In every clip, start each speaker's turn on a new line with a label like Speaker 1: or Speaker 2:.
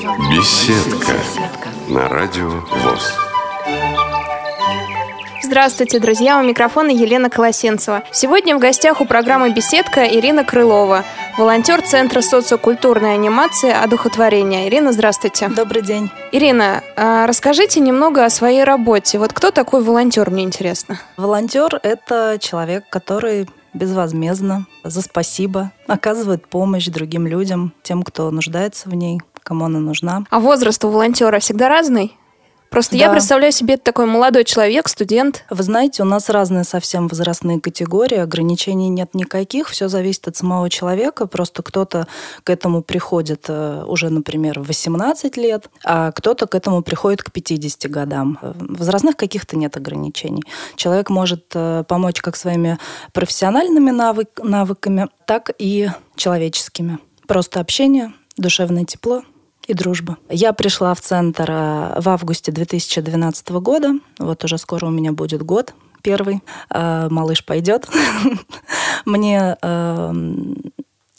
Speaker 1: Беседка на радио ВОЗ.
Speaker 2: Здравствуйте, друзья! У микрофона Елена Колосенцева. Сегодня в гостях у программы «Беседка» Ирина Крылова, волонтер Центра социокультурной анимации «Одухотворение». Ирина, здравствуйте.
Speaker 3: Добрый день.
Speaker 2: Ирина, а расскажите немного о своей работе. Вот кто такой волонтер, мне интересно?
Speaker 3: Волонтер – это человек, который безвозмездно, за спасибо, оказывает помощь другим людям, тем, кто нуждается в ней, кому она нужна.
Speaker 2: А возраст у волонтера всегда разный? Просто да. я представляю себе это такой молодой человек, студент.
Speaker 3: Вы знаете, у нас разные совсем возрастные категории, ограничений нет никаких, все зависит от самого человека. Просто кто-то к этому приходит э, уже, например, в 18 лет, а кто-то к этому приходит к 50 годам. Возрастных каких-то нет ограничений. Человек может э, помочь как своими профессиональными навык, навыками, так и человеческими. Просто общение, душевное тепло – и дружба. Я пришла в центр э, в августе 2012 года. Вот уже скоро у меня будет год первый. Э, малыш пойдет. Мне эм,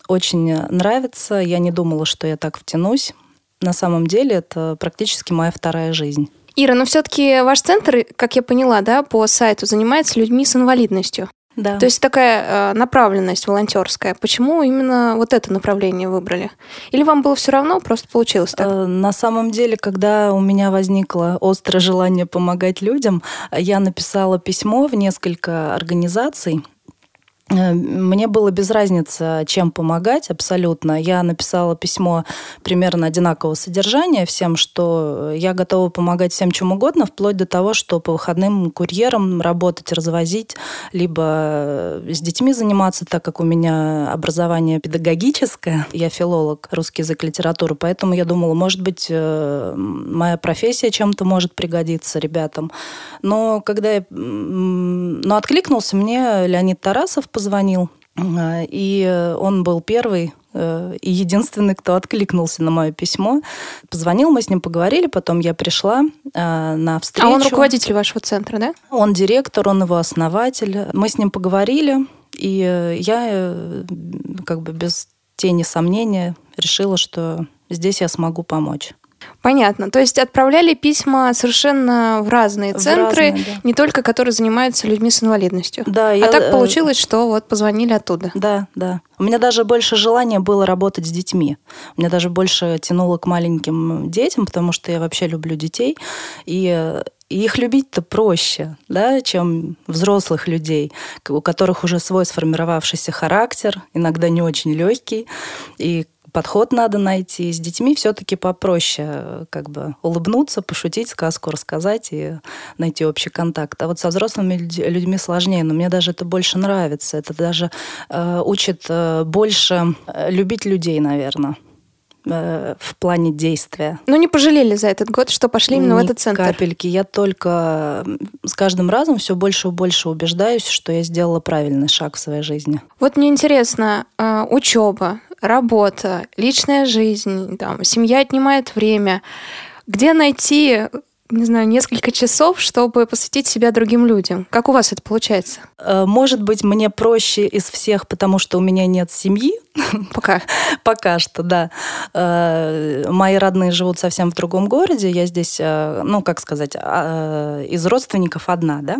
Speaker 3: очень нравится. Я не думала, что я так втянусь. На самом деле это практически моя вторая жизнь.
Speaker 2: Ира, но все-таки ваш центр, как я поняла, да, по сайту занимается людьми с инвалидностью.
Speaker 3: Да.
Speaker 2: То есть такая э, направленность волонтерская. Почему именно вот это направление выбрали? Или вам было все равно, просто получилось так? Э,
Speaker 3: на самом деле, когда у меня возникло острое желание помогать людям, я написала письмо в несколько организаций, мне было без разницы, чем помогать абсолютно. Я написала письмо примерно одинакового содержания всем, что я готова помогать всем чем угодно, вплоть до того, что по выходным курьером работать, развозить, либо с детьми заниматься, так как у меня образование педагогическое. Я филолог, русский язык, литературу, поэтому я думала, может быть, э, моя профессия чем-то может пригодиться ребятам. Но когда я... Но откликнулся мне Леонид Тарасов, позвонил, э, и он был первый э, и единственный, кто откликнулся на мое письмо. Позвонил, мы с ним поговорили, потом я пришла э, на встречу.
Speaker 2: А он руководитель вашего центра, да?
Speaker 3: Он директор, он его основатель. Мы с ним поговорили, и я как бы без тени сомнения решила, что здесь я смогу помочь.
Speaker 2: Понятно. То есть отправляли письма совершенно в разные центры, в разные, да. не только которые занимаются людьми с инвалидностью.
Speaker 3: Да,
Speaker 2: а
Speaker 3: я...
Speaker 2: так э, получилось, что вот позвонили оттуда.
Speaker 3: Да, да. У меня даже больше желания было работать с детьми. У меня даже больше тянуло к маленьким детям, потому что я вообще люблю детей. И и их любить-то проще, да, чем взрослых людей, у которых уже свой сформировавшийся характер, иногда не очень легкий, и подход надо найти. С детьми все-таки попроще как бы улыбнуться, пошутить, сказку рассказать и найти общий контакт. А вот со взрослыми людьми сложнее, но мне даже это больше нравится. Это даже э, учит э, больше э, любить людей, наверное э, в плане действия.
Speaker 2: Ну, не пожалели за этот год, что пошли именно Ни в этот центр?
Speaker 3: капельки. Я только с каждым разом все больше и больше убеждаюсь, что я сделала правильный шаг в своей жизни.
Speaker 2: Вот мне интересно, э, учеба, работа, личная жизнь, там, семья отнимает время. Где найти не знаю, несколько часов, чтобы посвятить себя другим людям. Как у вас это получается?
Speaker 3: Э, может быть, мне проще из всех, потому что у меня нет семьи.
Speaker 2: Пока.
Speaker 3: Пока что, да. Э, мои родные живут совсем в другом городе. Я здесь, э, ну, как сказать, а, из родственников одна, да.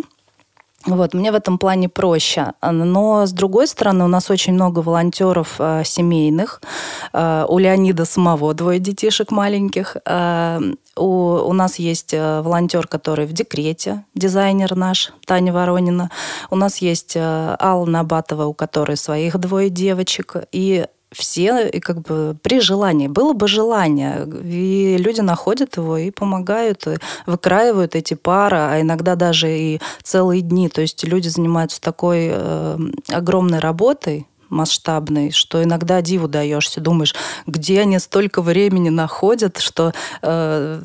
Speaker 3: Вот, мне в этом плане проще. Но, с другой стороны, у нас очень много волонтеров э, семейных. Э, у Леонида самого двое детишек маленьких. Э, у, у нас есть э, волонтер, который в декрете, дизайнер наш, Таня Воронина. У нас есть э, Алла Набатова, у которой своих двое девочек. И все и как бы при желании. Было бы желание, и люди находят его и помогают, и выкраивают эти пары, а иногда даже и целые дни. То есть люди занимаются такой э, огромной работой, масштабный, что иногда диву даешься, думаешь, где они столько времени находят, что э,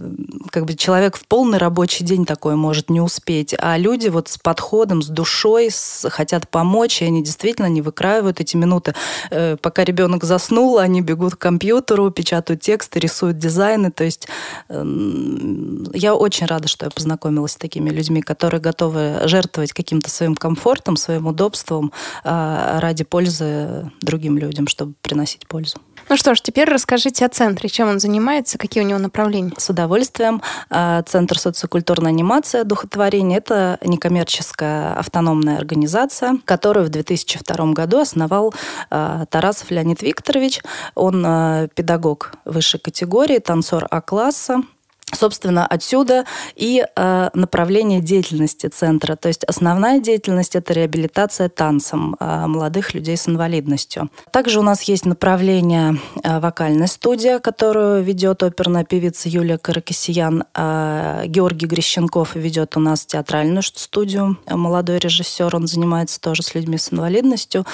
Speaker 3: как бы человек в полный рабочий день такой может не успеть, а люди вот с подходом, с душой с, хотят помочь, и они действительно не выкраивают эти минуты. Э, пока ребенок заснул, они бегут к компьютеру, печатают тексты, рисуют дизайны, то есть э, я очень рада, что я познакомилась с такими людьми, которые готовы жертвовать каким-то своим комфортом, своим удобством э, ради пользы другим людям, чтобы приносить пользу.
Speaker 2: Ну что ж, теперь расскажите о центре, чем он занимается, какие у него направления.
Speaker 3: С удовольствием. А, Центр социокультурной анимации «Духотворение» — это некоммерческая автономная организация, которую в 2002 году основал а, Тарасов Леонид Викторович. Он а, педагог высшей категории, танцор А-класса, Собственно, отсюда и э, направление деятельности центра. То есть основная деятельность – это реабилитация танцем э, молодых людей с инвалидностью. Также у нас есть направление э, вокальная студия, которую ведет оперная певица Юлия Каракисиян. Э, Георгий Грищенков ведет у нас театральную студию. Молодой режиссер, он занимается тоже с людьми с инвалидностью.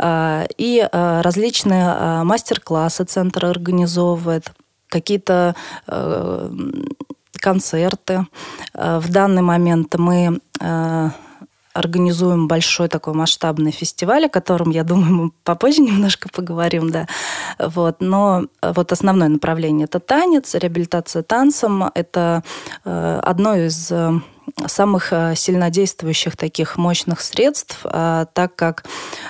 Speaker 3: Э, и э, различные э, мастер-классы центр организовывает какие-то э, концерты. Э, в данный момент мы э, организуем большой такой масштабный фестиваль, о котором, я думаю, мы попозже немножко поговорим, да. Вот. Но вот основное направление – это танец, реабилитация танцем. Это одно из самых э, сильнодействующих таких мощных средств, а, так как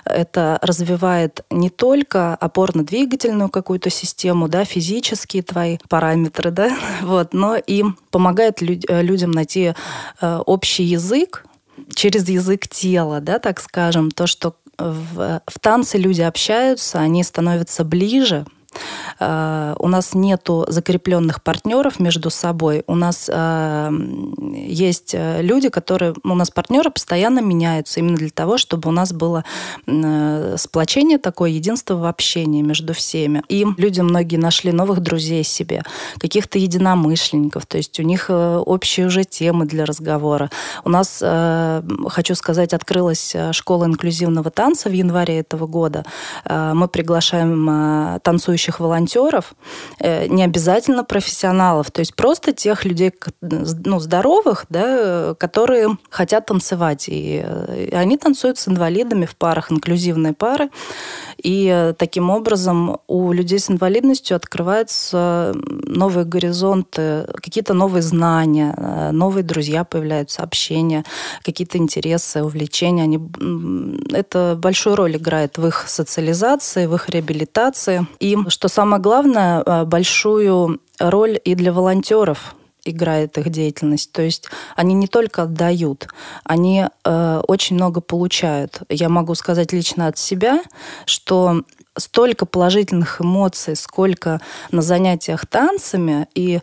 Speaker 3: это развивает не только опорно-двигательную какую-то систему, да, физические твои параметры, да, вот, но и помогает э, людям найти э, общий язык через язык тела, да, так скажем, то, что в, в танце люди общаются, они становятся ближе, у нас нету закрепленных партнеров между собой. У нас э, есть э, люди, которые... У нас партнеры постоянно меняются именно для того, чтобы у нас было сплочение такое, единство в общении между всеми. И люди многие нашли новых друзей себе, каких-то единомышленников, то есть у них общие уже темы для разговора. У нас, хочу сказать, открылась школа инклюзивного танца в январе этого года. Мы приглашаем танцующих танцующих волонтеров, э, не обязательно профессионалов, то есть просто тех людей, ну, здоровых, да, которые хотят танцевать. И э, они танцуют с инвалидами в парах, инклюзивные пары. И э, таким образом у людей с инвалидностью открываются новые горизонты, какие-то новые знания, новые друзья появляются, общение, какие-то интересы, увлечения. Они... Это большую роль играет в их социализации, в их реабилитации. И что самое главное, э, большую роль и для волонтеров играет их деятельность. То есть они не только отдают, они э, очень много получают. Я могу сказать лично от себя, что столько положительных эмоций, сколько на занятиях танцами и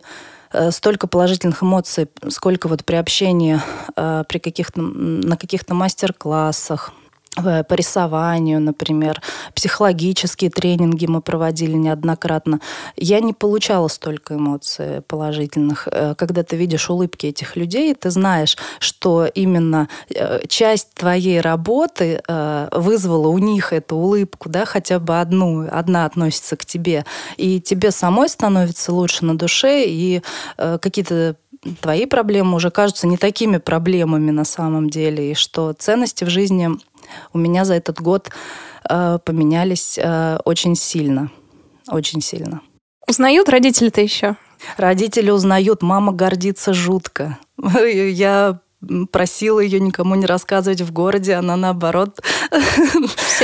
Speaker 3: э, столько положительных эмоций, сколько вот при общении э, при каких-то, на каких-то мастер-классах, по рисованию, например, психологические тренинги мы проводили неоднократно. Я не получала столько эмоций положительных. Э, когда ты видишь улыбки этих людей, ты знаешь, что именно э, часть твоей работы э, вызвала у них эту улыбку, да, хотя бы одну, одна относится к тебе, и тебе самой становится лучше на душе, и какие-то твои проблемы уже кажутся не такими проблемами на самом деле, и что ценности в жизни у меня за этот год э, поменялись э, очень сильно. Очень сильно.
Speaker 2: Узнают родители-то еще?
Speaker 3: Родители узнают, мама гордится жутко. Я просила ее никому не рассказывать в городе, она наоборот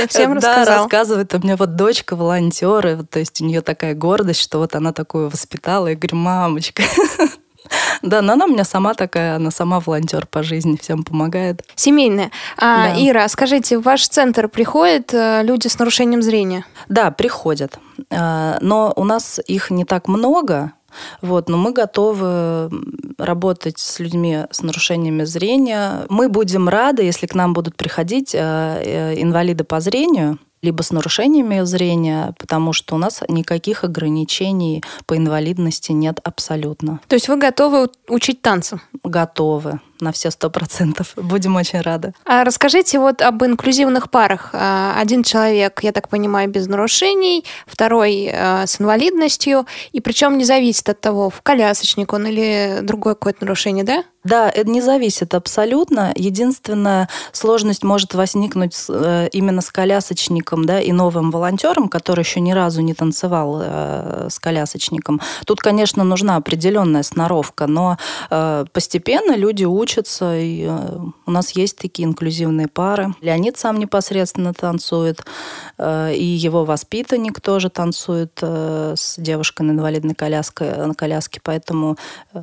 Speaker 2: всем
Speaker 3: да, рассказывает. У меня вот дочка волонтеры, то есть у нее такая гордость, что вот она такую воспитала. Я говорю, мамочка, Да, но она у меня сама такая, она сама волонтер по жизни, всем помогает.
Speaker 2: Семейная. А, да. Ира, скажите, в ваш центр приходят э, люди с нарушением зрения?
Speaker 3: Да, приходят. Э, но у нас их не так много, вот, но мы готовы работать с людьми с нарушениями зрения. Мы будем рады, если к нам будут приходить э, инвалиды по зрению, либо с нарушениями зрения, потому что у нас никаких ограничений по инвалидности нет абсолютно.
Speaker 2: То есть вы готовы учить танцам?
Speaker 3: Готовы на все сто процентов. Будем очень рады.
Speaker 2: А расскажите вот об инклюзивных парах. А, один человек, я так понимаю, без нарушений, второй а, с инвалидностью, и причем не зависит от того, в колясочник он или другое какое-то нарушение, да?
Speaker 3: Да, это не зависит абсолютно. Единственная сложность может возникнуть э, именно с колясочником да, и новым волонтером, который еще ни разу не танцевал э, с колясочником. Тут, конечно, нужна определенная сноровка, но э, постепенно люди учатся учатся. И э, у нас есть такие инклюзивные пары. Леонид сам непосредственно танцует, э, и его воспитанник тоже танцует с девушкой на инвалидной коляске, на коляске, поэтому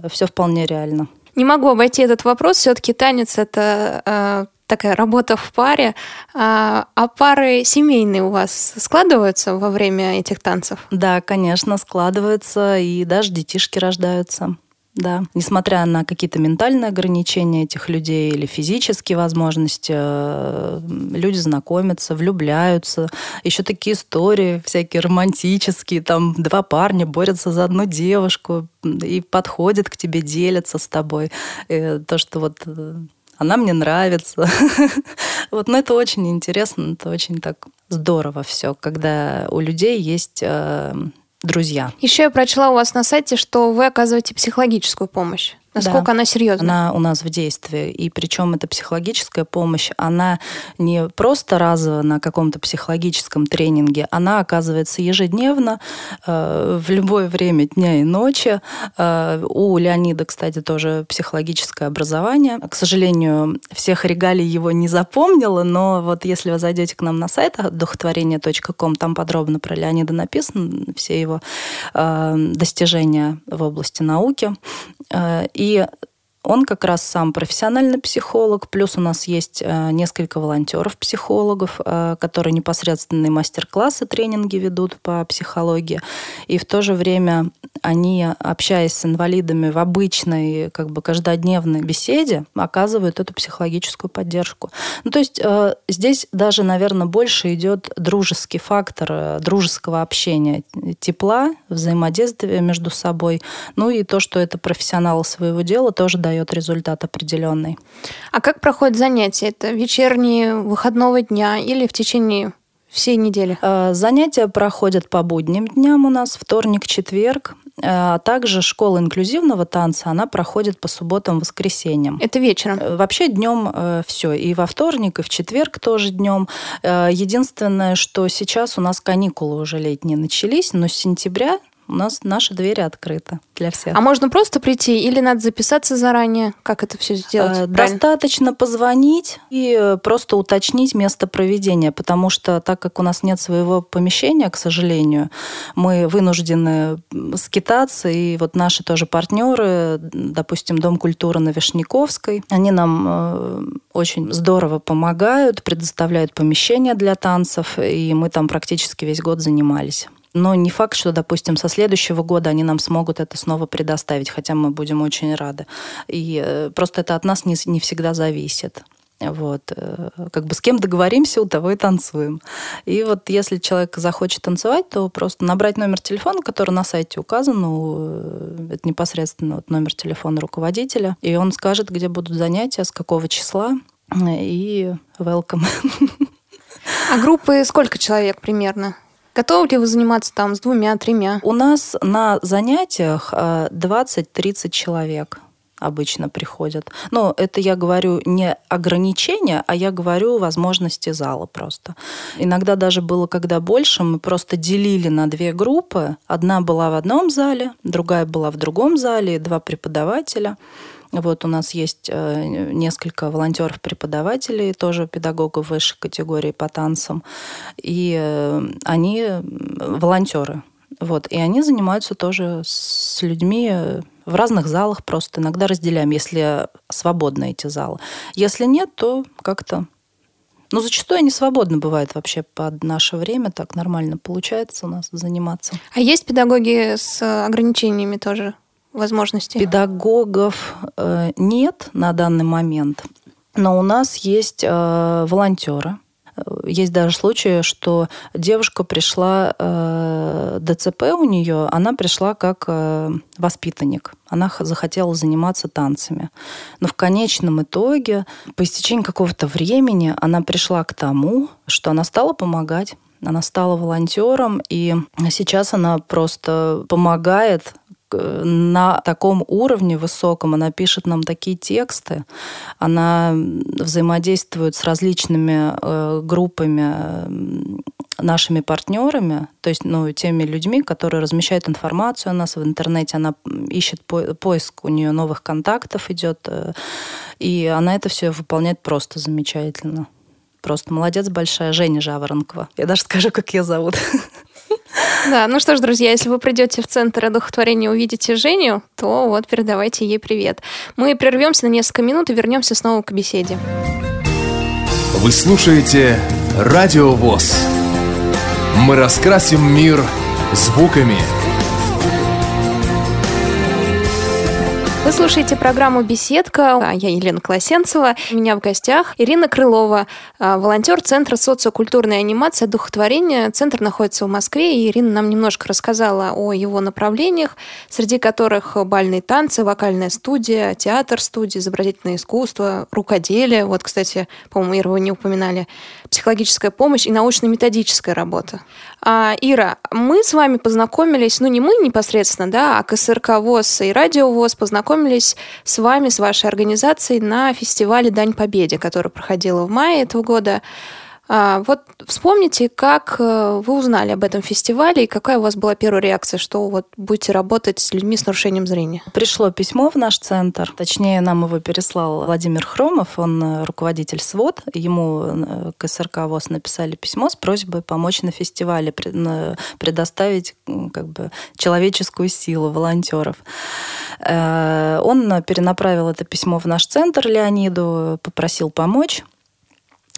Speaker 3: все вполне реально.
Speaker 2: Не могу обойти этот вопрос. Все-таки танец это такая работа в паре. А, а пары семейные у вас складываются во время этих танцев?
Speaker 3: Да, конечно, складываются, и даже детишки рождаются. Да, несмотря на какие-то ментальные ограничения этих людей или физические возможности, э, люди знакомятся, влюбляются. Еще такие истории всякие романтические, там два парня борются за одну девушку и подходят к тебе, делятся с тобой. И то, что вот э, она мне нравится. вот, но это очень интересно, это очень так здорово все, когда у людей есть э, друзья.
Speaker 2: Еще я прочла у вас на сайте, что вы оказываете психологическую помощь. Насколько да, она серьезна?
Speaker 3: Она у нас в действии. И причем эта психологическая помощь, она не просто разово на каком-то психологическом тренинге, она оказывается ежедневно, э, в любое время дня и ночи. Э, у Леонида, кстати, тоже психологическое образование. К сожалению, всех регалий его не запомнила, но вот если вы зайдете к нам на сайт духотворение.ком, там подробно про Леонида написано, все его э, достижения в области науки. И и он как раз сам профессиональный психолог, плюс у нас есть э, несколько волонтеров-психологов, э, которые непосредственные мастер-классы, тренинги ведут по психологии. И в то же время они, общаясь с инвалидами в обычной, как бы каждодневной беседе, оказывают эту психологическую поддержку. Ну, то есть э, здесь даже, наверное, больше идет дружеский фактор дружеского общения, тепла, взаимодействия между собой. Ну и то, что это профессионалы своего дела, тоже дает дает результат определенный.
Speaker 2: А как проходят занятия? Это вечерние, выходного дня или в течение всей недели?
Speaker 3: Э, занятия проходят по будним дням у нас, вторник, четверг. Э, а также школа инклюзивного танца, она проходит по субботам, воскресеньям.
Speaker 2: Это вечером?
Speaker 3: Э, вообще днем все. И во вторник, и в четверг тоже днем. Единственное, что сейчас у нас каникулы уже летние начались, но с сентября у нас наши двери открыты для всех.
Speaker 2: А можно просто прийти или надо записаться заранее? Как это все сделать? Э,
Speaker 3: достаточно позвонить и э, просто уточнить место проведения, потому что так как у нас нет своего помещения, к сожалению, мы вынуждены скитаться, и вот наши тоже партнеры, допустим, Дом культуры на Вишняковской, они нам э, очень здорово помогают, предоставляют помещения для танцев, и мы там практически весь год занимались. Но не факт, что, допустим, со следующего года они нам смогут это снова предоставить, хотя мы будем очень рады. И э, просто это от нас не, не всегда зависит. Вот. Э, как бы с кем договоримся, у того и танцуем. И вот если человек захочет танцевать, то просто набрать номер телефона, который на сайте указан, э, это непосредственно вот номер телефона руководителя, и он скажет, где будут занятия, с какого числа, и welcome.
Speaker 2: А группы сколько человек примерно? Готовы ли вы заниматься там с двумя-тремя?
Speaker 3: У нас на занятиях 20-30 э, человек обычно приходят. Но это я говорю не ограничения, а я говорю возможности зала просто. Иногда даже было, когда больше, мы просто делили на две группы. Одна была в одном зале, другая была в другом зале, два преподавателя. Вот у нас есть э, несколько волонтеров-преподавателей, тоже педагогов высшей категории по танцам. И э, они волонтеры. Вот, и они занимаются тоже с людьми в разных залах просто. Иногда разделяем, если свободны эти залы. Если нет, то как-то но зачастую они свободны бывают вообще под наше время, так нормально получается у нас заниматься.
Speaker 2: А есть педагоги с ограничениями тоже? Возможности?
Speaker 3: Педагогов э, нет на данный момент, но у нас есть э, волонтеры. Есть даже случаи, что девушка пришла, э, ДЦП у нее, она пришла как воспитанник. Она захотела заниматься танцами. Но в конечном итоге, по истечении какого-то времени, она пришла к тому, что она стала помогать она стала волонтером, и сейчас она просто помогает на таком уровне высоком, она пишет нам такие тексты, она взаимодействует с различными э, группами нашими партнерами, то есть ну, теми людьми, которые размещают информацию о нас в интернете, она ищет по поиск, у нее новых контактов идет, э, и она это все выполняет просто замечательно. Просто молодец большая Женя Жаворонкова. Я даже скажу, как ее зовут.
Speaker 2: Да, ну что ж, друзья, если вы придете в Центр одухотворения и увидите Женю, то вот передавайте ей привет. Мы прервемся на несколько минут и вернемся снова к беседе.
Speaker 1: Вы слушаете Радио ВОЗ. Мы раскрасим мир звуками.
Speaker 2: Вы слушаете программу «Беседка». А, я Елена Колосенцева. У меня в гостях Ирина Крылова, а, волонтер Центра социокультурной анимации «Духотворение». Центр находится в Москве, и Ирина нам немножко рассказала о его направлениях, среди которых бальные танцы, вокальная студия, театр-студия, изобразительное искусство, рукоделие. Вот, кстати, по-моему, Ира, вы не упоминали. Психологическая помощь и научно-методическая работа. А, Ира, мы с вами познакомились, ну не мы непосредственно, да, а КСРК ВОЗ и Радио ВОЗ познакомились с вами, с вашей организацией на фестивале «Дань Победе», который проходил в мае этого года. А, вот вспомните, как э, вы узнали об этом фестивале и какая у вас была первая реакция, что вот будете работать с людьми с нарушением зрения?
Speaker 3: Пришло письмо в наш центр, точнее нам его переслал Владимир Хромов, он э, руководитель СВОД, ему э, КСРК ВОЗ написали письмо с просьбой помочь на фестивале, предоставить как бы человеческую силу волонтеров. Он перенаправил это письмо в наш центр Леониду, попросил помочь.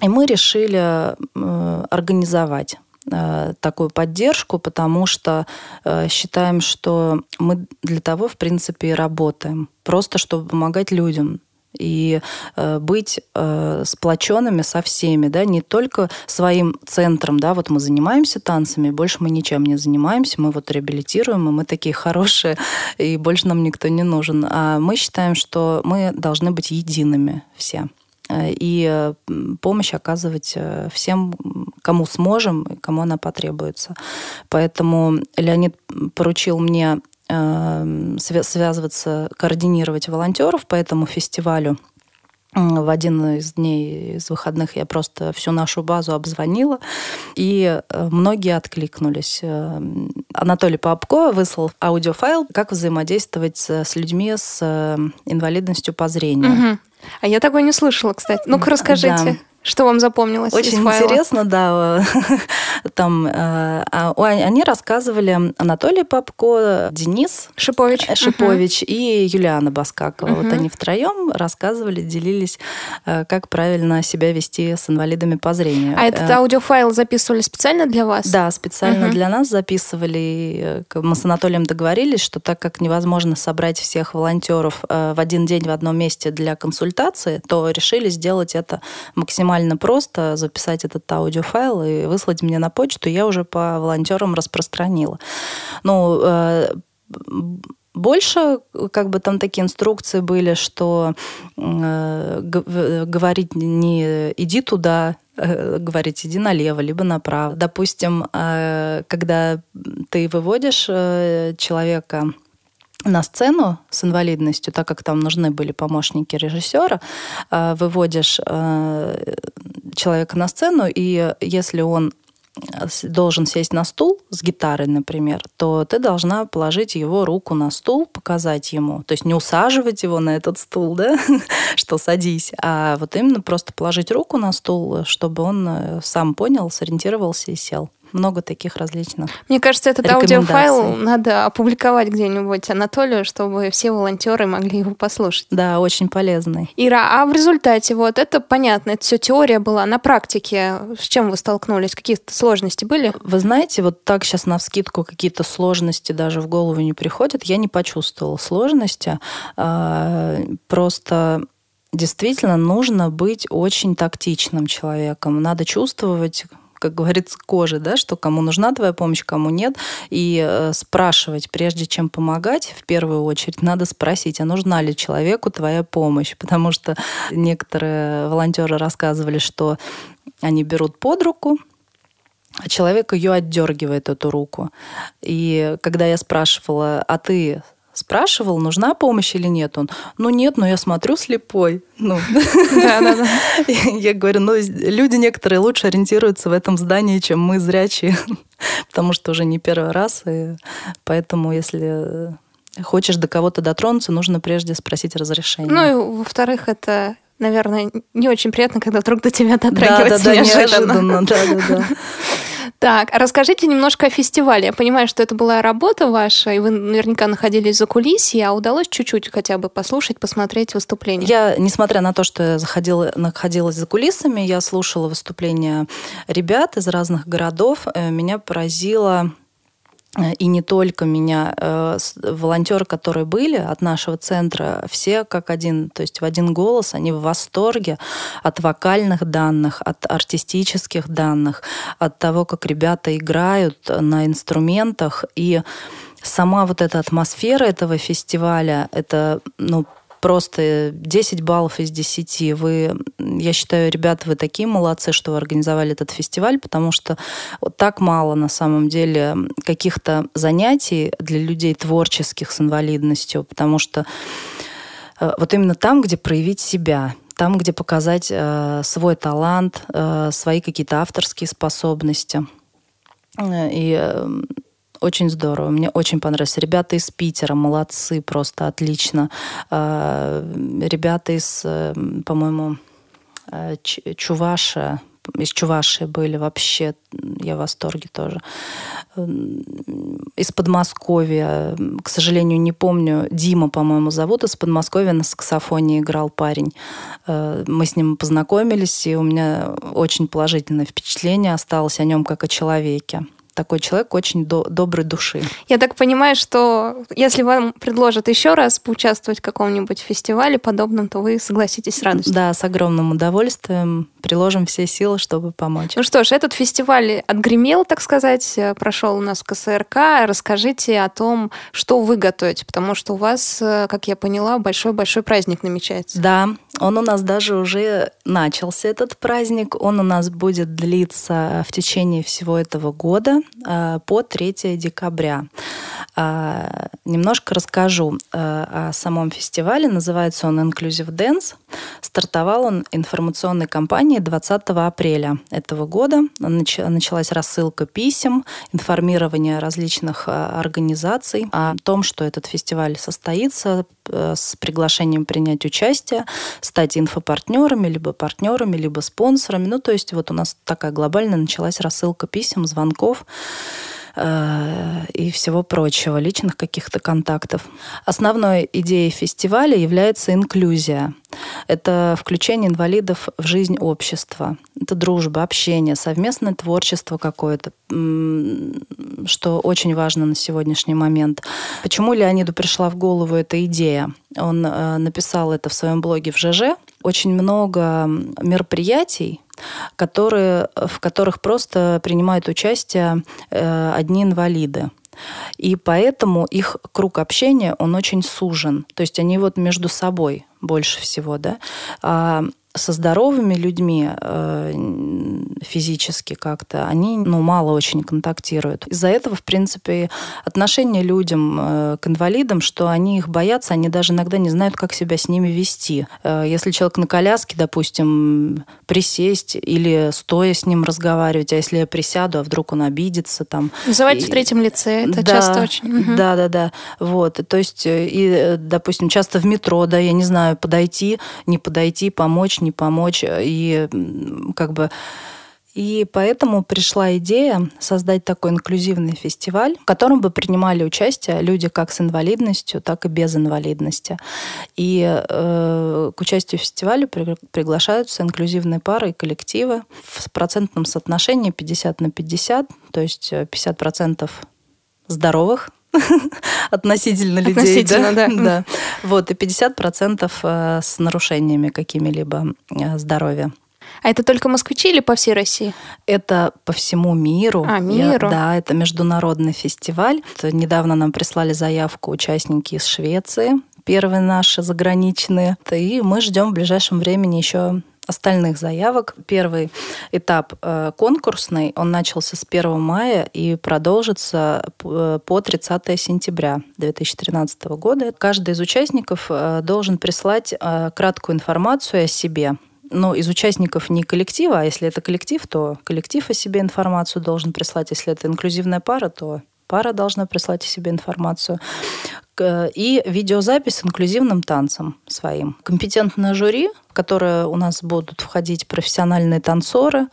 Speaker 3: И мы решили э, организовать э, такую поддержку, потому что э, считаем, что мы для того, в принципе, и работаем. Просто чтобы помогать людям и быть сплоченными со всеми, да, не только своим центром, да, вот мы занимаемся танцами, больше мы ничем не занимаемся, мы вот реабилитируем, и мы такие хорошие, и больше нам никто не нужен. А мы считаем, что мы должны быть едиными все. Э, и э, помощь оказывать э, всем, кому сможем, кому она потребуется. Поэтому Леонид поручил мне связываться, координировать волонтеров по этому фестивалю в один из дней из выходных я просто всю нашу базу обзвонила, и э, многие откликнулись. Э, Анатолий Попко выслал аудиофайл, как взаимодействовать с людьми с э, инвалидностью по зрению. Угу.
Speaker 2: А я такой не слышала, кстати. Ну-ка расскажите. Да. Что вам запомнилось
Speaker 3: Очень интересно, да. Там э, а, они рассказывали Анатолий Попко, Денис
Speaker 2: Шипович,
Speaker 3: Шипович угу. и Юлиана Баскакова. Угу. Вот они втроем рассказывали, делились, э, как правильно себя вести с инвалидами по зрению.
Speaker 2: А этот э, аудиофайл записывали специально для вас?
Speaker 3: Да, специально угу. для нас записывали. Мы с Анатолием договорились, что так как невозможно собрать всех волонтеров в один день в одном месте для консультации, то решили сделать это максимально максимально просто записать этот аудиофайл и выслать мне на почту, я уже по волонтерам распространила. Ну, э, больше, как бы там такие инструкции были, что э, говорить не иди туда, э, говорить иди налево, либо направо. Допустим, э, когда ты выводишь э, человека на сцену с инвалидностью, так как там нужны были помощники режиссера, э, выводишь э, человека на сцену, и если он э, должен сесть на стул с гитарой, например, то ты должна положить его руку на стул, показать ему. То есть не усаживать его на этот стул, да, что садись, а вот именно просто положить руку на стул, чтобы он сам понял, сориентировался и сел много таких различных
Speaker 2: Мне кажется, этот аудиофайл надо опубликовать где-нибудь Анатолию, чтобы все волонтеры могли его послушать.
Speaker 3: Да, очень полезный.
Speaker 2: Ира, а в результате вот это понятно, это все теория была. На практике с чем вы столкнулись? Какие-то сложности были?
Speaker 3: Вы знаете, вот так сейчас на вскидку какие-то сложности даже в голову не приходят. Я не почувствовала сложности. А, просто действительно нужно быть очень тактичным человеком. Надо чувствовать как говорится, кожи, да, что кому нужна твоя помощь, кому нет, и э, спрашивать, прежде чем помогать, в первую очередь, надо спросить, а нужна ли человеку твоя помощь, потому что некоторые волонтеры рассказывали, что они берут под руку, а человек ее отдергивает, эту руку. И когда я спрашивала, а ты спрашивал, нужна помощь или нет. Он, ну нет, но я смотрю слепой. Ну. Я говорю, ну люди некоторые лучше ориентируются в этом здании, чем мы зрячие, потому что уже не первый раз, и поэтому если хочешь до кого-то дотронуться, нужно прежде спросить разрешение.
Speaker 2: Ну и во-вторых, это наверное, не очень приятно, когда вдруг до тебя дотрагиваются да, да, да, неожиданно. неожиданно да, да, да. Так, а расскажите немножко о фестивале. Я понимаю, что это была работа ваша, и вы наверняка находились за кулисье, а удалось чуть-чуть хотя бы послушать, посмотреть выступление?
Speaker 3: Я, несмотря на то, что я заходила, находилась за кулисами, я слушала выступления ребят из разных городов. Э, меня поразило и не только меня, э, волонтеры, которые были от нашего центра, все как один, то есть в один голос, они в восторге от вокальных данных, от артистических данных, от того, как ребята играют на инструментах. И сама вот эта атмосфера этого фестиваля, это ну, просто 10 баллов из 10. Вы, я считаю, ребята, вы такие молодцы, что вы организовали этот фестиваль, потому что вот так мало на самом деле каких-то занятий для людей творческих с инвалидностью, потому что э, вот именно там, где проявить себя, там, где показать э, свой талант, э, свои какие-то авторские способности. Э, и э, очень здорово, мне очень понравилось. Ребята из Питера молодцы, просто отлично. А, ребята из, э, по-моему, э, Чуваша, из Чуваши были вообще, я в восторге тоже. Из Подмосковья, к сожалению, не помню, Дима, по-моему, зовут, из Подмосковья на саксофоне играл парень. Э, мы с ним познакомились, и у меня очень положительное впечатление осталось о нем как о человеке такой человек очень до, доброй души.
Speaker 2: Я так понимаю, что если вам предложат еще раз поучаствовать в каком-нибудь фестивале подобном, то вы согласитесь с радостью.
Speaker 3: Да, с огромным удовольствием. Приложим все силы, чтобы помочь.
Speaker 2: Ну что ж, этот фестиваль отгремел, так сказать, прошел у нас в КСРК. Расскажите о том, что вы готовите, потому что у вас, как я поняла, большой-большой праздник намечается.
Speaker 3: Да, он у нас даже уже начался, этот праздник. Он у нас будет длиться в течение всего этого года э, по 3 декабря. Э, немножко расскажу э, о самом фестивале. Называется он Inclusive Dance. Стартовал он информационной кампанией 20 апреля этого года. Началась рассылка писем, информирование различных организаций о том, что этот фестиваль состоится, с приглашением принять участие стать инфопартнерами, либо партнерами, либо спонсорами. Ну, то есть вот у нас такая глобальная началась рассылка писем, звонков и всего прочего, личных каких-то контактов. Основной идеей фестиваля является инклюзия. Это включение инвалидов в жизнь общества. Это дружба, общение, совместное творчество какое-то, что очень важно на сегодняшний момент. Почему Леониду пришла в голову эта идея? Он э, написал это в своем блоге в ЖЖ. Очень много мероприятий, которые, в которых просто принимают участие э, одни инвалиды. И поэтому их круг общения, он очень сужен. То есть они вот между собой больше всего, да. А со здоровыми людьми э, физически как-то, они ну, мало очень контактируют. Из-за этого, в принципе, отношение людям э, к инвалидам, что они их боятся, они даже иногда не знают, как себя с ними вести. Э, если человек на коляске, допустим, присесть или стоя с ним разговаривать, а если я присяду, а вдруг он обидится там.
Speaker 2: Называть и... в третьем лице, это да, часто очень.
Speaker 3: Да, да, да. Вот. То есть, э, и, допустим, часто в метро, да, я не знаю, подойти, не подойти, помочь, не помочь. И как бы и поэтому пришла идея создать такой инклюзивный фестиваль, в котором бы принимали участие люди как с инвалидностью, так и без инвалидности. И э, к участию в фестивале при, приглашаются инклюзивные пары и коллективы в процентном соотношении 50 на 50, то есть 50% здоровых относительно людей. Относительно, да? да. да. Вот, и 50% э, с нарушениями какими-либо э, здоровья.
Speaker 2: А это только москвичи или по всей России?
Speaker 3: Это по всему миру.
Speaker 2: А, миру.
Speaker 3: Я, да, это международный фестиваль. Недавно нам прислали заявку участники из Швеции, первые наши заграничные. И мы ждем в ближайшем времени еще остальных заявок. Первый этап э, конкурсный, он начался с 1 мая и продолжится э, по 30 сентября 2013 года. Каждый из участников э, должен прислать краткую информацию о себе, но из участников не коллектива, а если это коллектив, то коллектив о себе информацию должен прислать. Если это инклюзивная пара, то пара должна прислать о себе информацию. И видеозапись с инклюзивным танцем своим. Компетентное жюри, в которое у нас будут входить профессиональные танцоры,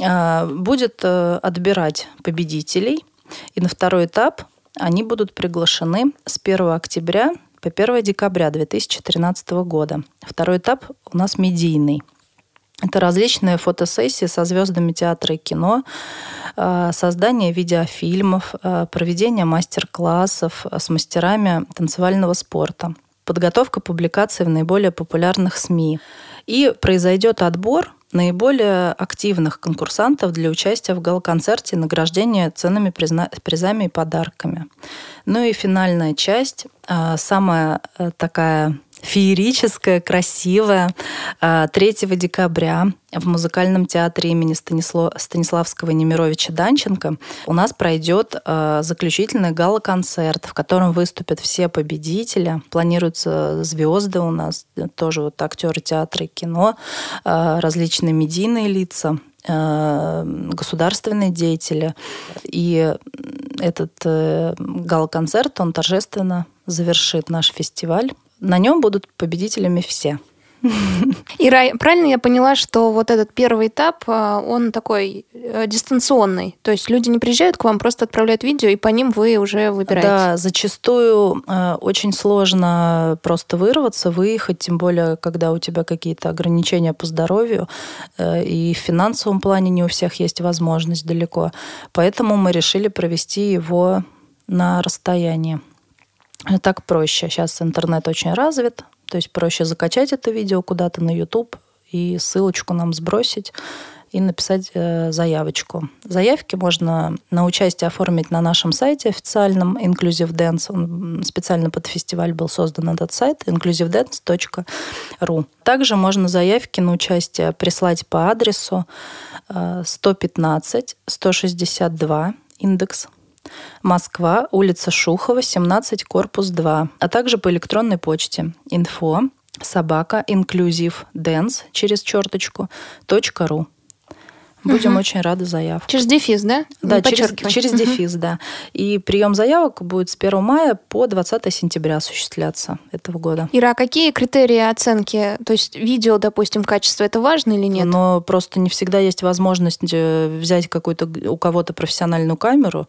Speaker 3: а, будет э, отбирать победителей. И на второй этап они будут приглашены с 1 октября по 1 декабря 2013 года. Второй этап у нас медийный. Это различные фотосессии со звездами театра и кино, э, создание видеофильмов, э, проведение мастер-классов с мастерами танцевального спорта, подготовка публикаций в наиболее популярных СМИ. И произойдет отбор наиболее активных конкурсантов для участия в гал-концерте и награждения ценными призами и подарками. Ну и финальная часть, э, самая такая феерическая, красивая. 3 декабря в музыкальном театре имени. Станиславского Немировича Данченко у нас пройдет э, заключительный гала-концерт, в котором выступят все победители. Планируются звезды у нас, тоже вот актеры театра и кино, э, различные медийные лица э, государственные деятели. И этот гал-концерт, он торжественно завершит наш фестиваль на нем будут победителями все.
Speaker 2: Ира, правильно я поняла, что вот этот первый этап, а, он такой э, дистанционный? То есть люди не приезжают к вам, просто отправляют видео, и по ним вы уже выбираете?
Speaker 3: Да, зачастую э, очень сложно просто вырваться, выехать, тем более, когда у тебя какие-то ограничения по здоровью, э, и в финансовом плане не у всех есть возможность далеко. Поэтому мы решили провести его на расстоянии так проще. Сейчас интернет очень развит, то есть проще закачать это видео куда-то на YouTube и ссылочку нам сбросить и написать э, заявочку. Заявки можно на участие оформить на нашем сайте официальном Inclusive Dance. Он специально под фестиваль был создан этот сайт inclusivedance.ru. Также можно заявки на участие прислать по адресу 115 162 индекс Москва, улица Шухова, 17, корпус 2, а также по электронной почте info собака inclusive dance через черточку .ру. Будем угу. очень рады заявке.
Speaker 2: Через дефис, да?
Speaker 3: Да, через, через угу. дефис, да. И прием заявок будет с 1 мая по 20 сентября осуществляться этого года.
Speaker 2: Ира, а какие критерии оценки? То есть видео, допустим, качество, это важно или нет?
Speaker 3: Но просто не всегда есть возможность э, взять какую-то у кого-то профессиональную камеру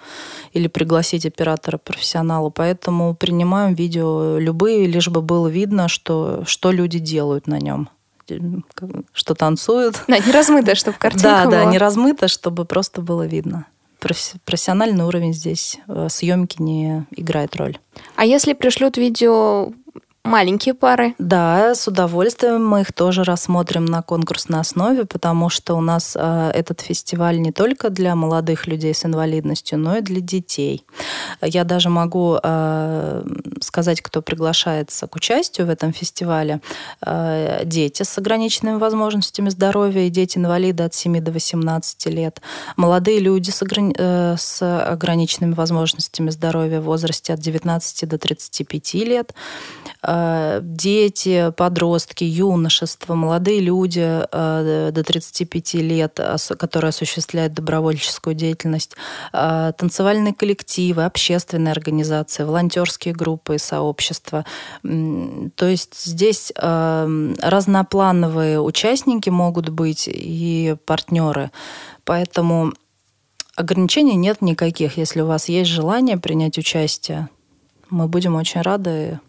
Speaker 3: или пригласить оператора профессионала, поэтому принимаем видео любые, лишь бы было видно, что, что люди делают на нем что танцуют.
Speaker 2: Да, не размыто, чтобы картинка
Speaker 3: Да,
Speaker 2: была.
Speaker 3: да, не размыто, чтобы просто было видно. Профессиональный уровень здесь э, съемки не играет роль.
Speaker 2: А если пришлют видео маленькие пары.
Speaker 3: Да, с удовольствием мы их тоже рассмотрим на конкурсной основе, потому что у нас э, этот фестиваль не только для молодых людей с инвалидностью, но и для детей. Я даже могу э, сказать, кто приглашается к участию в этом фестивале. Э, дети с ограниченными возможностями здоровья и дети-инвалиды от 7 до 18 лет. Молодые люди с, ограни... э, с ограниченными возможностями здоровья в возрасте от 19 до 35 лет Э, дети, подростки, юношество, молодые люди э, до 35 лет, которые осуществляют добровольческую деятельность, э, танцевальные коллективы, общественные организации, волонтерские группы и сообщества. То есть здесь разноплановые участники могут быть и партнеры. Поэтому ограничений нет никаких. Если у вас есть желание принять участие, мы будем очень рады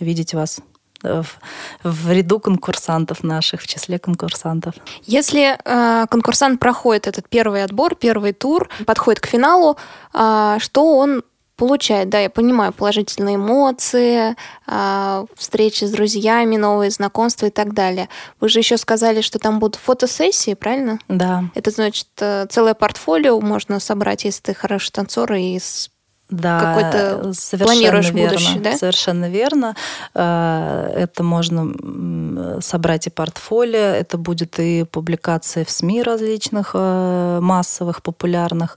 Speaker 3: видеть вас э, в, в ряду конкурсантов наших, в числе конкурсантов.
Speaker 2: Если э, конкурсант проходит этот первый отбор, первый тур, подходит к финалу, э, что он получает, да, я понимаю, положительные эмоции, э, встречи с друзьями, новые знакомства и так далее. Вы же еще сказали, что там будут фотосессии, правильно?
Speaker 3: Да.
Speaker 2: Это значит, э, целое портфолио можно собрать, если ты хороший танцор и с
Speaker 3: да,
Speaker 2: какой-то планируешь
Speaker 3: верно,
Speaker 2: будущее, да?
Speaker 3: Совершенно верно. Э, это можно собрать и портфолио, это будет и публикации в СМИ различных, э, массовых, популярных.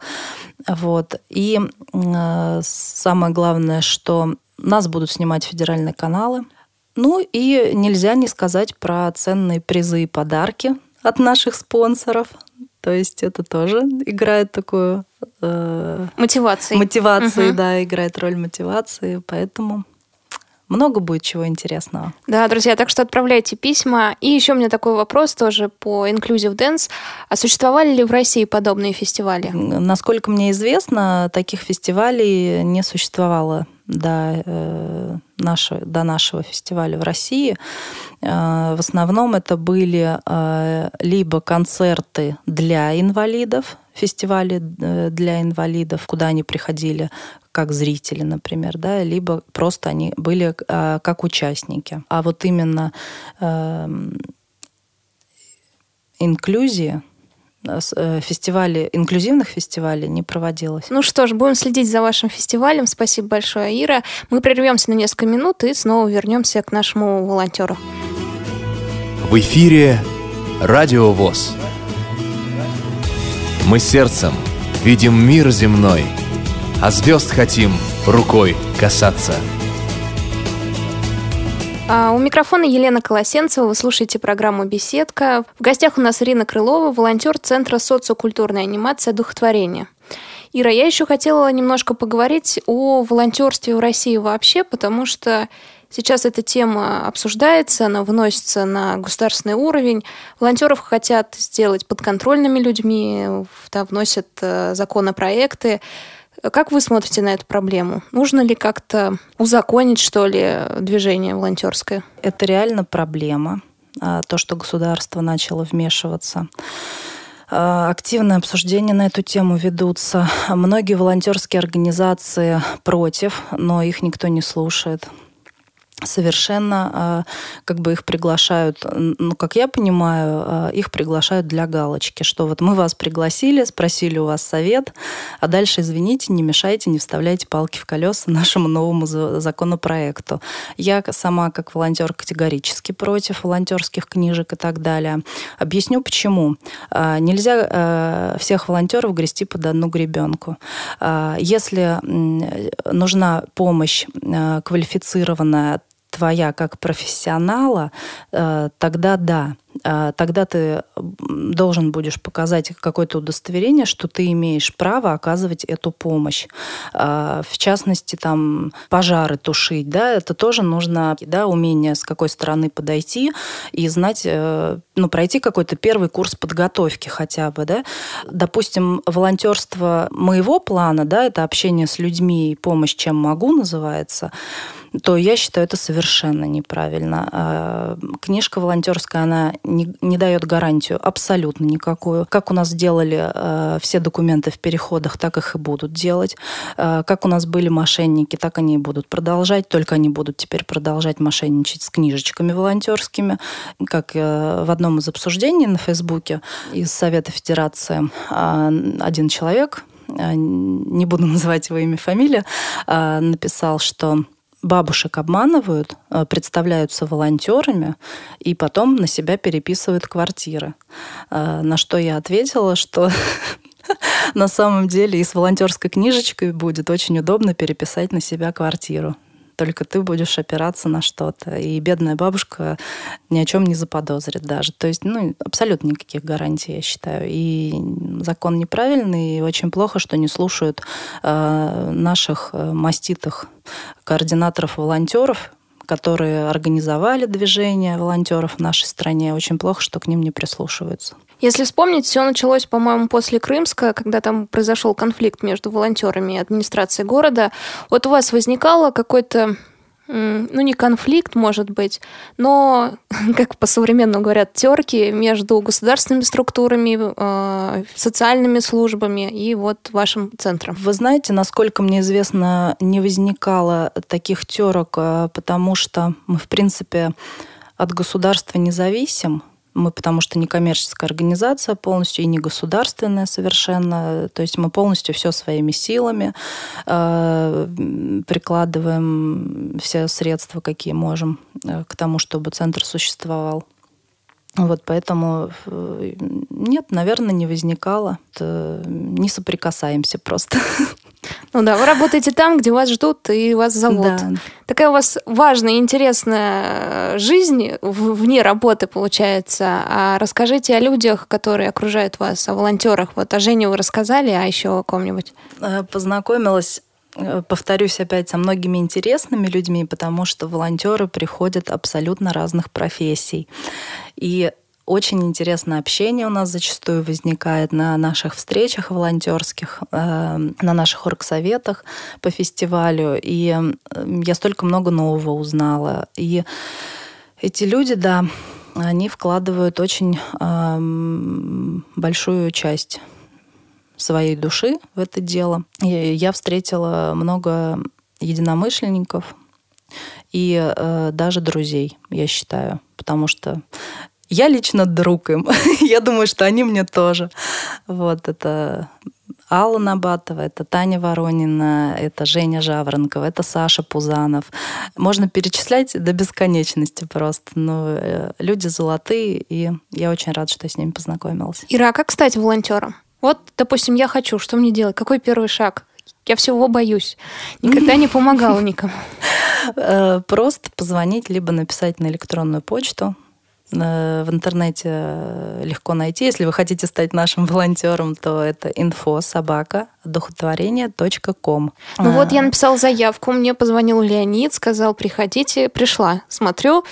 Speaker 3: Вот. И э, самое главное, что нас будут снимать федеральные каналы. Ну и нельзя не сказать про ценные призы и подарки от наших спонсоров. То есть это тоже играет такую...
Speaker 2: Э, мотивации.
Speaker 3: Мотивации, угу. да, играет роль мотивации, поэтому много будет чего интересного.
Speaker 2: Да, друзья, так что отправляйте письма. И еще у меня такой вопрос тоже по Inclusive Dance. А существовали ли в России подобные фестивали?
Speaker 3: Насколько мне известно, таких фестивалей не существовало до, э, нашего, до нашего фестиваля в России. Э, в основном это были э, либо концерты для инвалидов, фестивали для инвалидов, куда они приходили как зрители, например, да, либо просто они были как участники. А вот именно э, инклюзия Э, фестивале, инклюзивных фестивалей не проводилось.
Speaker 2: Ну что ж, будем следить за вашим фестивалем. Спасибо большое, Ира. Мы прервемся на несколько минут и снова вернемся к нашему волонтеру.
Speaker 1: В эфире Радио ВОЗ. Мы сердцем видим мир земной, а звезд хотим рукой касаться.
Speaker 2: А, у микрофона Елена Колосенцева. Вы слушаете программу «Беседка». В гостях у нас Ирина Крылова, волонтер Центра социокультурной анимации «Духотворение». Ира, я еще хотела немножко поговорить о волонтерстве в России вообще, потому что сейчас эта тема обсуждается, она выносится на государственный уровень. Волонтеров хотят сделать подконтрольными людьми, вносят э, законопроекты. Как вы смотрите на эту проблему? Нужно ли как-то узаконить, что ли, движение волонтерское?
Speaker 3: Это реально проблема. А, то, что государство начало вмешиваться. А, активные обсуждения на эту тему ведутся. Многие волонтерские организации против, но их никто не слушает совершенно а, как бы их приглашают, ну, как я понимаю, а, их приглашают для галочки, что вот мы вас пригласили, спросили у вас совет, а дальше, извините, не мешайте, не вставляйте палки в колеса нашему новому законопроекту. Я сама как волонтер категорически против волонтерских книжек и так далее. Объясню почему. А, нельзя всех волонтеров грести под одну гребенку. Если нужна помощь квалифицированная твоя как профессионала, э, тогда да, тогда ты должен будешь показать какое-то удостоверение, что ты имеешь право оказывать эту помощь. Э, в частности, там пожары тушить, да, это тоже нужно, да, умение с какой стороны подойти и знать, ну, пройти какой-то первый курс подготовки хотя бы, да. Допустим, волонтерство моего плана, да, это общение с людьми и помощь, чем могу, называется – то я считаю это совершенно неправильно. А, книжка волонтерская, она не, не дает гарантию абсолютно никакую. Как у нас делали а, все документы в переходах, так их и будут делать. А, как у нас были мошенники, так они и будут продолжать, только они будут теперь продолжать мошенничать с книжечками волонтерскими. Как э, в одном из обсуждений на Фейсбуке из Совета Федерации один человек, не буду называть его имя, фамилия, написал, что бабушек обманывают, э, представляются волонтерами и потом на себя переписывают квартиры. Э, на что я ответила, что на самом деле и с волонтерской книжечкой будет очень удобно переписать на себя квартиру только ты будешь опираться на что-то. И бедная бабушка ни о чем не заподозрит даже. То есть, ну, абсолютно никаких гарантий, я считаю. И закон неправильный, и очень плохо, что не слушают э, наших э, маститых координаторов-волонтеров, которые организовали движение волонтеров в нашей стране. Очень плохо, что к ним не прислушиваются.
Speaker 2: Если вспомнить, все началось, по-моему, после Крымска, когда там произошел конфликт между волонтерами и администрацией города. Вот у вас возникало какой-то ну, не конфликт, может быть, но, как по-современному говорят, терки между государственными структурами, э, социальными службами и вот вашим центром.
Speaker 3: Вы знаете, насколько мне известно, не возникало таких терок, э, потому что мы, в принципе, от государства не зависим. Мы потому что не коммерческая организация полностью и не государственная совершенно. То есть мы полностью все своими силами э, прикладываем все средства, какие можем, э, к тому, чтобы центр существовал. Вот поэтому э, нет, наверное, не возникало. Не соприкасаемся просто.
Speaker 2: Ну да, вы работаете там, где вас ждут и вас зовут. Да. Такая у вас важная и интересная жизнь вне работы получается. А расскажите о людях, которые окружают вас, о волонтерах. Вот о Жене вы рассказали, а еще о ком-нибудь?
Speaker 3: Э, познакомилась э, повторюсь опять, со многими интересными людьми, потому что волонтеры приходят абсолютно разных профессий. И очень интересное общение у нас зачастую возникает на наших встречах волонтерских, э, на наших оргсоветах по фестивалю. И я столько много нового узнала. И эти люди, да, они вкладывают очень эм, большую часть своей души в это дело. И я встретила много единомышленников и э, даже друзей, я считаю, потому что я лично друг им. Я думаю, что они мне тоже. Вот это Алла Набатова, это Таня Воронина, это Женя Жаворонкова, это Саша Пузанов. Можно перечислять до бесконечности просто. Но э, люди золотые, и я очень рада, что я с ними познакомилась.
Speaker 2: Ира, а как стать волонтером? Вот, допустим, я хочу, что мне делать? Какой первый шаг? Я всего боюсь. Никогда не помогала никому.
Speaker 3: Э, просто позвонить, либо написать на электронную почту в интернете э, легко найти. Если вы хотите стать нашим волонтером, то это info собака духотворение.ком.
Speaker 2: Ну вот я написала заявку, мне позвонил Леонид, сказал, приходите, пришла. Смотрю,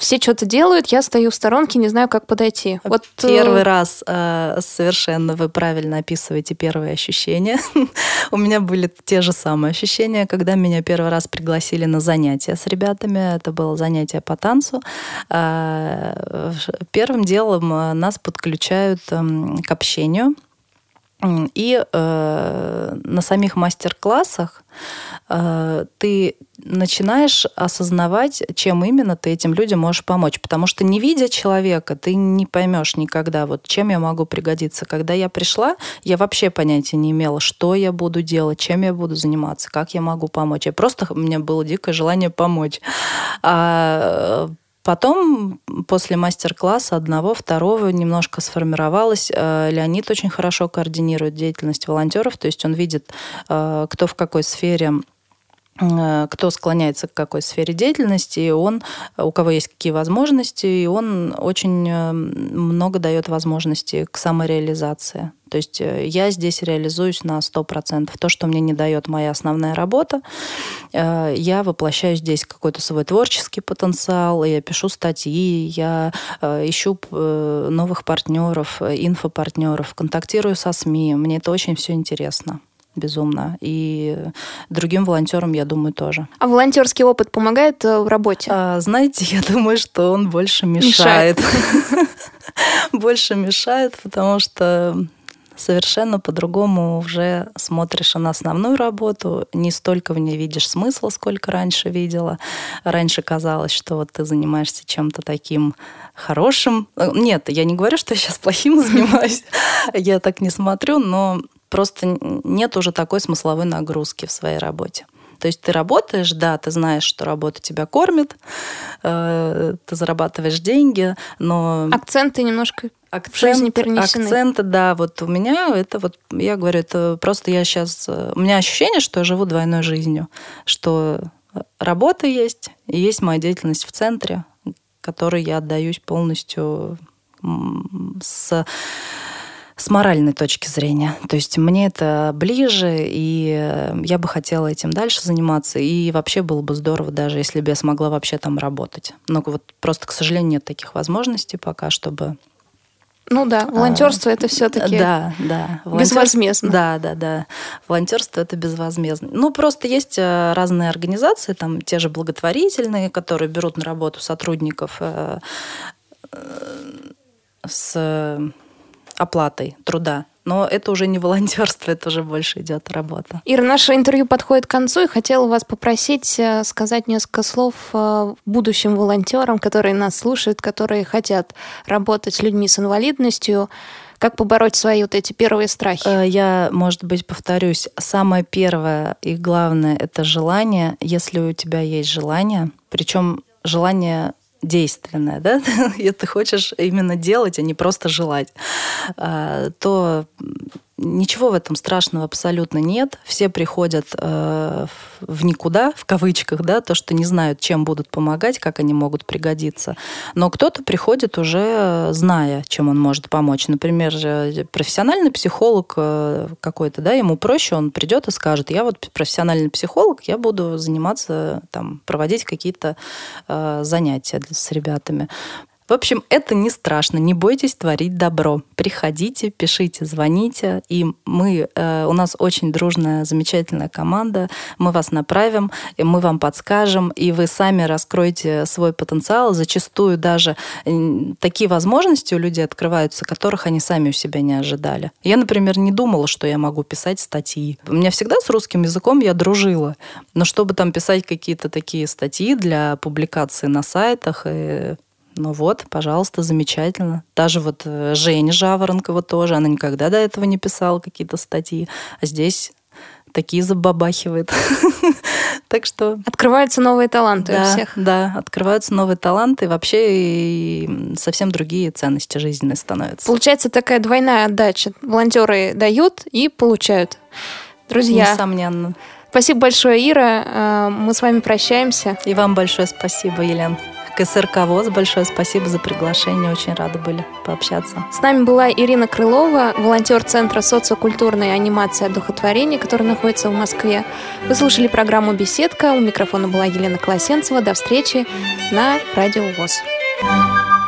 Speaker 2: все что-то делают, я стою в сторонке, не знаю, как подойти.
Speaker 3: Вот э, первый раз э, совершенно вы правильно описываете первые ощущения. У меня были те же самые ощущения, когда меня первый раз пригласили на занятия с ребятами. Это было занятие по танцу. Э, первым делом э, нас подключают э, к общению. И э, на самих мастер-классах э, ты начинаешь осознавать, чем именно ты этим людям можешь помочь. Потому что не видя человека, ты не поймешь никогда, вот чем я могу пригодиться. Когда я пришла, я вообще понятия не имела, что я буду делать, чем я буду заниматься, как я могу помочь. Я просто, у меня было дикое желание помочь. А Потом, после мастер-класса одного, второго, немножко сформировалось. Э, Леонид очень хорошо координирует деятельность волонтеров, то есть он видит, э, кто в какой сфере кто склоняется к какой сфере деятельности, и он, у кого есть какие возможности, и он очень э, много дает возможностей к самореализации. То есть э, я здесь реализуюсь на 100%. То, что мне не дает моя основная работа, я воплощаю здесь какой-то свой творческий потенциал, я пишу статьи, я ищу новых партнеров, инфопартнеров, контактирую со СМИ. Мне это очень все интересно безумно. И другим волонтерам, я думаю, тоже.
Speaker 2: А волонтерский опыт помогает э, в работе?
Speaker 3: А, знаете, я думаю, что он больше мешает. Больше мешает, потому что совершенно по-другому уже смотришь на основную работу, не столько в ней видишь смысла, сколько раньше видела. Раньше казалось, что вот ты занимаешься чем-то таким хорошим. Нет, я не говорю, что я сейчас плохим занимаюсь, я так не смотрю, но просто нет уже такой смысловой нагрузки в своей работе. То есть ты работаешь, да, ты знаешь, что работа тебя кормит, э, ты зарабатываешь деньги, но...
Speaker 2: Акценты немножко акцент, перенесены.
Speaker 3: Акценты, да, вот у меня это вот, я говорю, это просто я сейчас... У меня ощущение, что я живу двойной жизнью, что работа есть, и есть моя деятельность в центре, которой я отдаюсь полностью с с моральной точки зрения. То есть мне это ближе, и э, я бы хотела этим дальше заниматься. И вообще было бы здорово, даже если бы я смогла вообще там работать. Но вот просто, к сожалению, нет таких возможностей пока, чтобы
Speaker 2: ну да, волонтерство а, это все-таки
Speaker 3: да, да,
Speaker 2: безвозмездно.
Speaker 3: Да, да, да. Волонтерство это безвозмездно. Ну, просто есть э, разные организации, там те же благотворительные, которые берут на работу сотрудников э, с оплатой труда. но это уже не волонтерство, это уже больше идет работа.
Speaker 2: Ира, наше интервью подходит к концу, и хотела вас попросить э, сказать несколько слов э, будущим волонтерам, которые нас слушают, которые хотят работать с людьми с инвалидностью. Как побороть свои вот эти первые страхи?
Speaker 3: Э, я, может быть, повторюсь. Самое первое и главное – это желание. Если у тебя есть желание, причем желание действенное, да, и ты хочешь именно делать, а не просто желать, а, то Ничего в этом страшного абсолютно нет. Все приходят э, в никуда, в кавычках, да, то, что не знают, чем будут помогать, как они могут пригодиться. Но кто-то приходит уже зная, чем он может помочь. Например, профессиональный психолог э, какой-то, да, ему проще, он придет и скажет, я вот профессиональный психолог, я буду заниматься, там, проводить какие-то э, занятия с ребятами. В общем, это не страшно, не бойтесь творить добро. Приходите, пишите, звоните, и мы, э, у нас очень дружная, замечательная команда, мы вас направим, и мы вам подскажем, и вы сами раскроете свой потенциал. Зачастую даже такие возможности у людей открываются, которых они сами у себя не ожидали. Я, например, не думала, что я могу писать статьи. У меня всегда с русским языком я дружила, но чтобы там писать какие-то такие статьи для публикации на сайтах и ну вот, пожалуйста, замечательно. Даже вот э, Женя Жаворонкова тоже, она никогда до этого не писала какие-то статьи, а здесь такие забабахивает. так что...
Speaker 2: Открываются новые таланты
Speaker 3: да,
Speaker 2: у всех.
Speaker 3: Да, открываются новые таланты, вообще и совсем другие ценности жизненные становятся.
Speaker 2: Получается такая двойная отдача. Волонтеры дают и получают. Друзья.
Speaker 3: Несомненно.
Speaker 2: Спасибо большое, Ира. Э, мы с вами прощаемся.
Speaker 3: И вам большое спасибо, Елена. КСРК ВОЗ. Большое спасибо за приглашение. Очень рада были пообщаться.
Speaker 2: С нами была Ирина Крылова, волонтер Центра социокультурной анимации одухотворения, который находится в Москве. Вы слушали программу «Беседка». У микрофона была Елена Колосенцева. До встречи на Радио ВОЗ. thank you